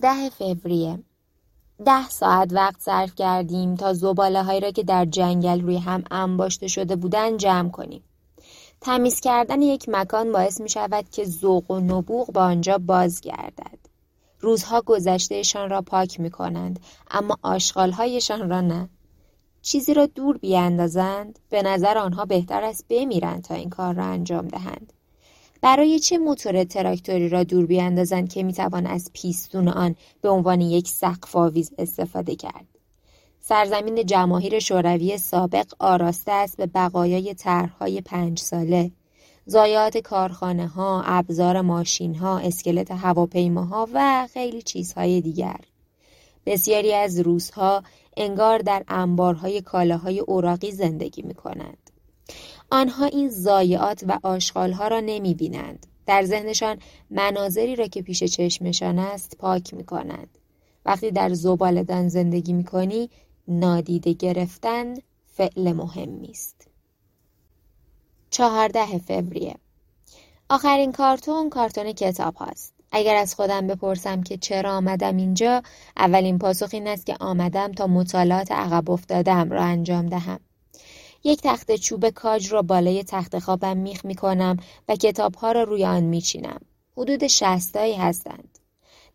سیزده فوریه ده ساعت وقت صرف کردیم تا زباله هایی را که در جنگل روی هم انباشته شده بودن جمع کنیم. تمیز کردن یک مکان باعث می شود که ذوق و نبوغ با آنجا بازگردد. روزها گذشتهشان را پاک می کنند اما آشغالهایشان را نه. چیزی را دور بیاندازند به نظر آنها بهتر است بمیرند تا این کار را انجام دهند. برای چه موتور تراکتوری را دور بیاندازند که می‌توان از پیستون آن به عنوان یک سقف آویز استفاده کرد سرزمین جماهیر شوروی سابق آراسته است به بقایای طرحهای پنج ساله زایات کارخانه ها، ابزار ماشین ها، اسکلت هواپیماها و خیلی چیزهای دیگر. بسیاری از روزها انگار در انبارهای کالاهای اوراقی زندگی می کنند. آنها این ضایعات و آشغالها را نمی بینند. در ذهنشان مناظری را که پیش چشمشان است پاک می کنند. وقتی در زبالدان زندگی می کنی نادیده گرفتن فعل مهمی است. چهارده فوریه آخرین کارتون کارتون کتاب هاست. اگر از خودم بپرسم که چرا آمدم اینجا اولین پاسخ این است که آمدم تا مطالعات عقب افتادم را انجام دهم. یک تخت چوب کاج را بالای تخت خوابم میخ می‌کنم و کتابها را روی آن میچینم. حدود شستایی هستند.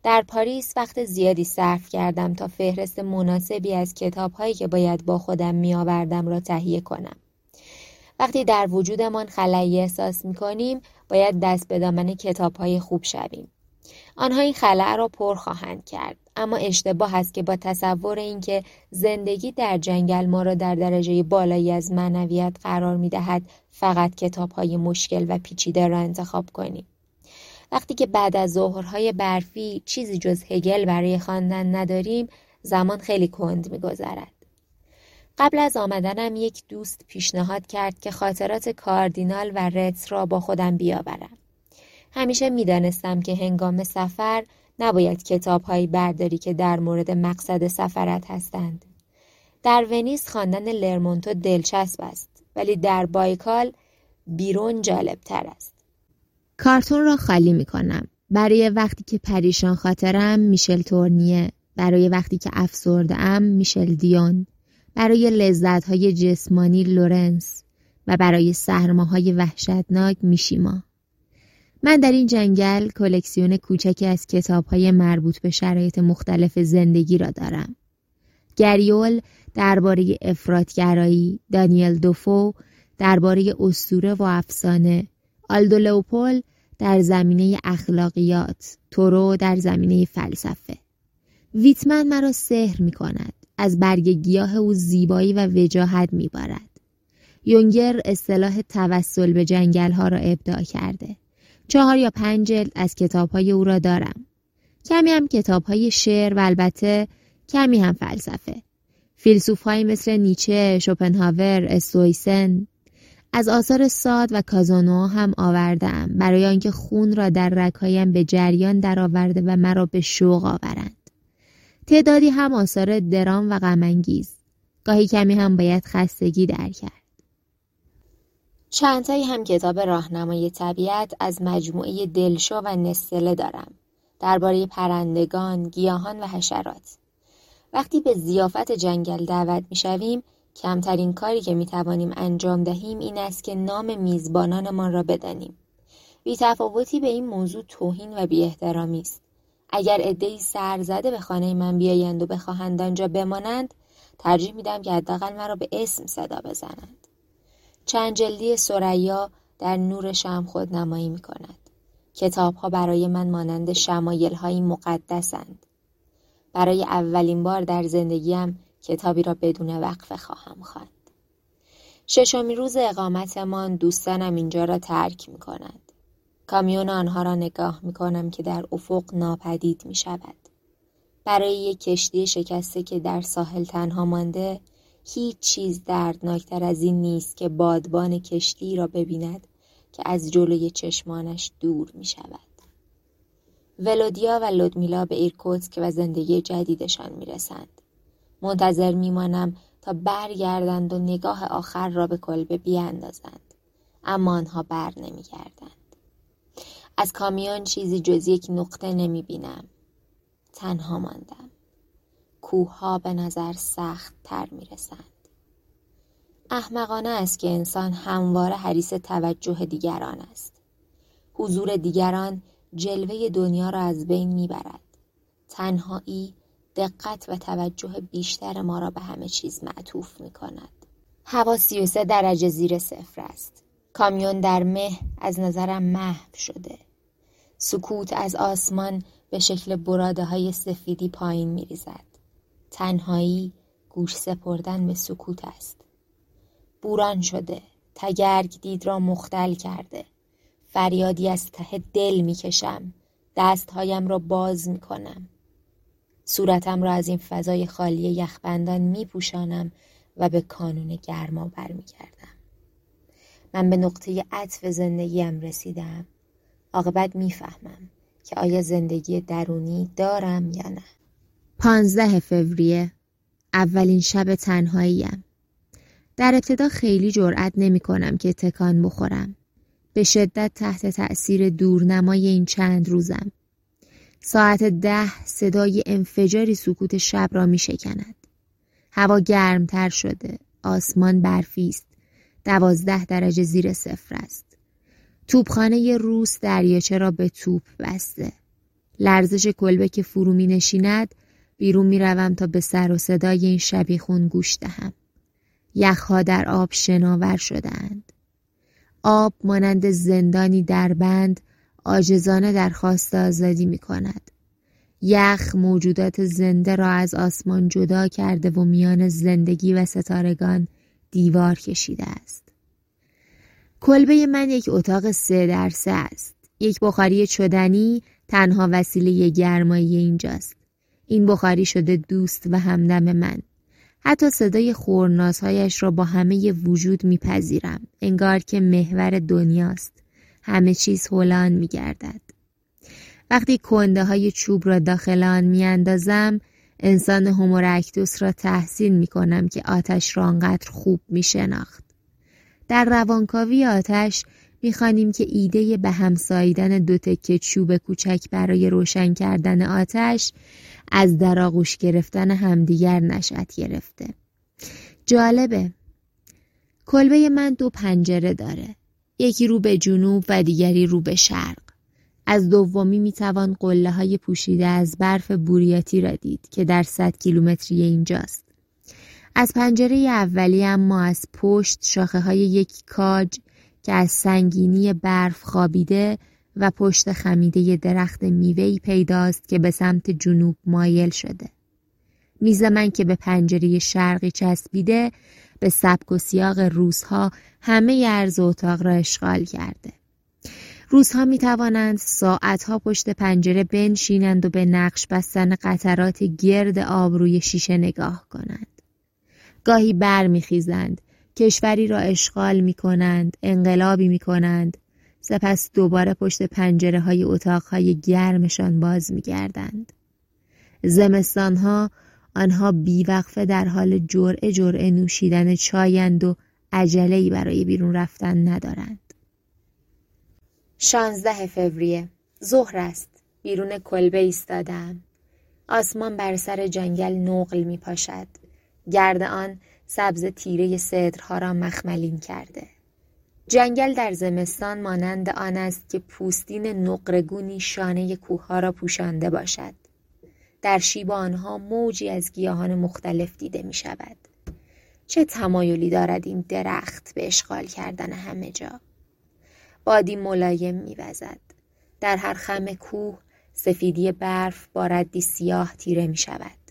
در پاریس وقت زیادی صرف کردم تا فهرست مناسبی از کتابهایی که باید با خودم میآوردم را تهیه کنم. وقتی در وجودمان خلایی احساس می‌کنیم باید دست به دامن کتابهای خوب شویم. آنها این خلع را پر خواهند کرد. اما اشتباه است که با تصور اینکه زندگی در جنگل ما را در درجه بالایی از معنویت قرار می دهد فقط کتاب های مشکل و پیچیده را انتخاب کنیم. وقتی که بعد از ظهرهای برفی چیزی جز هگل برای خواندن نداریم زمان خیلی کند میگذرد قبل از آمدنم یک دوست پیشنهاد کرد که خاطرات کاردینال و رتس را با خودم بیاورم همیشه می‌دانستم که هنگام سفر نباید کتابهایی برداری که در مورد مقصد سفرت هستند. در ونیز خواندن لرمونتوف دلچسب است ولی در بایکال بایرون جالب تر است. کارتون را خالی می کنم. برای وقتی که پریشان خاطرم میشل تورنیه برای وقتی که افسرده ام میشل دیون برای لذت های جسمانی لورنس و برای سرماهای وحشتناک میشیما من در این جنگل کلکسیون کوچکی از های مربوط به شرایط مختلف زندگی را دارم. گریول درباره افرادگرایی، دانیل دوفو درباره اسطوره و افسانه، آلدو لوپول در زمینه اخلاقیات، تورو در زمینه فلسفه. ویتمن مرا سحر می کند. از برگ گیاه او زیبایی و وجاهت می بارد. یونگر اصطلاح توسل به جنگل ها را ابداع کرده. چهار یا پنج جلد از های او را دارم. کمی هم های شعر و البته کمی هم فلسفه. های مثل نیچه، شوپنهاور، استویسن از آثار ساد و کازانو هم آوردم برای آنکه خون را در رکایم به جریان درآورده و مرا به شوق آورند. تعدادی هم آثار درام و غمانگیز. گاهی کمی هم باید خستگی در کرد. چندتایی هم کتاب راهنمای طبیعت از مجموعه دلشو و نستله دارم درباره پرندگان، گیاهان و حشرات. وقتی به زیافت جنگل دعوت می‌شویم کمترین کاری که می توانیم انجام دهیم این است که نام میزبانانمان را بدانیم. بی تفاوتی به این موضوع توهین و بی احترامی است. اگر عدهای سر زده به خانه من بیایند و بخواهند آنجا بمانند ترجیح میدم که حداقل مرا به اسم صدا بزنند. چند جلدی سریا در نور شم خود نمایی می کند. کتاب ها برای من مانند شمایل هایی مقدسند. برای اولین بار در زندگیم کتابی را بدون وقفه خواهم خواند. ششمی روز اقامتمان دوستانم اینجا را ترک می کند. کامیون آنها را نگاه می کنم که در افق ناپدید می شود. برای یک کشتی شکسته که در ساحل تنها مانده هیچ چیز دردناکتر از این نیست که بادبان کشتی را ببیند که از جلوی چشمانش دور می شود. ولودیا و لودمیلا به ایرکوتسک و زندگی جدیدشان می رسند. منتظر می مانم تا برگردند و نگاه آخر را به کلبه بیاندازند. اما آنها بر نمی گردند. از کامیون چیزی جز یک نقطه نمی بینم. تنها ماندم کوه به نظر سخت تر می رسند احمقانه است که انسان همواره حریص توجه دیگران است حضور دیگران جلوه دنیا را از بین می‌برد تنهایی دقت و توجه بیشتر ما را به همه چیز معطوف می کند. هوا 33 درجه زیر صفر است. کامیون در مه از نظرم محو شده. سکوت از آسمان به شکل براده های سفیدی پایین می ریزد. تنهایی گوش سپردن به سکوت است. بوران شده. تگرگ دید را مختل کرده. فریادی از ته دل می کشم. دستهایم را باز می کنم. صورتم را از این فضای خالی یخبندان می پوشانم و به کانون گرما برمیگردم. من به نقطه عطف زندگیم رسیدم. عاقبت می‌فهمم که آیا زندگی درونی دارم یا نه. پانزده فوریه اولین شب تنهاییم. در ابتدا خیلی جرأت نمی کنم که تکان بخورم. به شدت تحت تأثیر دورنمای این چند روزم. ساعت ده صدای انفجاری سکوت شب را می شکند. هوا گرمتر شده. آسمان برفی است. دوازده درجه زیر صفر است. توپخانه روس دریاچه را به توپ بسته. لرزش کلبه که فرو می نشیند بیرون می روم تا به سر و صدای این شبیخون گوش دهم. یخها در آب شناور شدهاند. آب مانند زندانی در بند آجزانه درخواست آزادی می کند. یخ موجودات زنده را از آسمان جدا کرده و میان زندگی و ستارگان دیوار کشیده است. کلبه من یک اتاق سه در سه است. یک بخاری چدنی تنها وسیله گرمایی اینجاست. این بخاری شده دوست و همدم من. حتی صدای خورنازهایش را با همه وجود میپذیرم. انگار که محور دنیاست. همه چیز هلان میگردد. وقتی کنده های چوب را داخل آن میاندازم انسان هومورکتوس را تحسین می کنم که آتش را آنقدر خوب می شناخت. در روانکاوی آتش می‌خوانیم که ایده به همساییدن دو تکه چوب کوچک برای روشن کردن آتش از در آغوش گرفتن همدیگر نشأت گرفته. جالبه. کلبه من دو پنجره داره. یکی رو به جنوب و دیگری رو به شرق. از دومی می‌توان قله های پوشیده از برف بوریاتی را دید که در صد کیلومتری اینجاست. از پنجره اولی اما از پشت شاخه های یک کاج که از سنگینی برف خوابیده و پشت خمیده درخت میوهی پیداست که به سمت جنوب مایل شده. میز من که به پنجره شرقی چسبیده به سبک و سیاق روزها همه ارز اتاق را اشغال کرده. روزها می توانند ساعتها پشت پنجره بنشینند و به نقش بستن قطرات گرد آب روی شیشه نگاه کنند. گاهی برمیخیزند کشوری را اشغال می کنند انقلابی می کنند سپس دوباره پشت پنجره های اتاق های گرمشان باز می گردند. زمستانها آنها بیوقفه در حال جرعه جرعه نوشیدن چایند و عجله‌ای برای بیرون رفتن ندارند. شانزده فوریه ظهر است. بیرون کلبه ایستادم. آسمان بر سر جنگل نقل می پاشد. گرد آن سبز تیره صدرها را مخملین کرده. جنگل در زمستان مانند آن است که پوستین نقرگونی شانه کوهها را پوشانده باشد. در شیب آنها موجی از گیاهان مختلف دیده می شود. چه تمایلی دارد این درخت به اشغال کردن همه جا. بادی ملایم میوزد. در هر خم کوه سفیدی برف با ردی سیاه تیره می شود.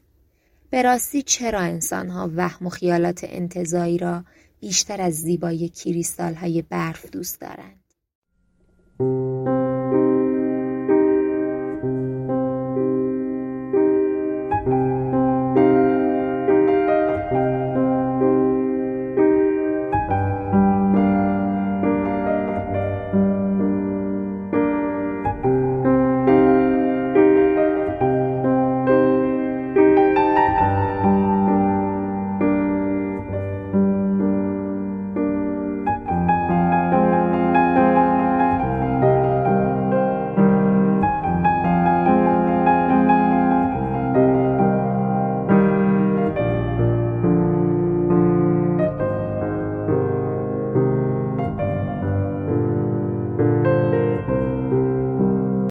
به راستی چرا انسانها وهم و خیالات انتظایی را بیشتر از زیبایی کریستال های برف دوست دارند؟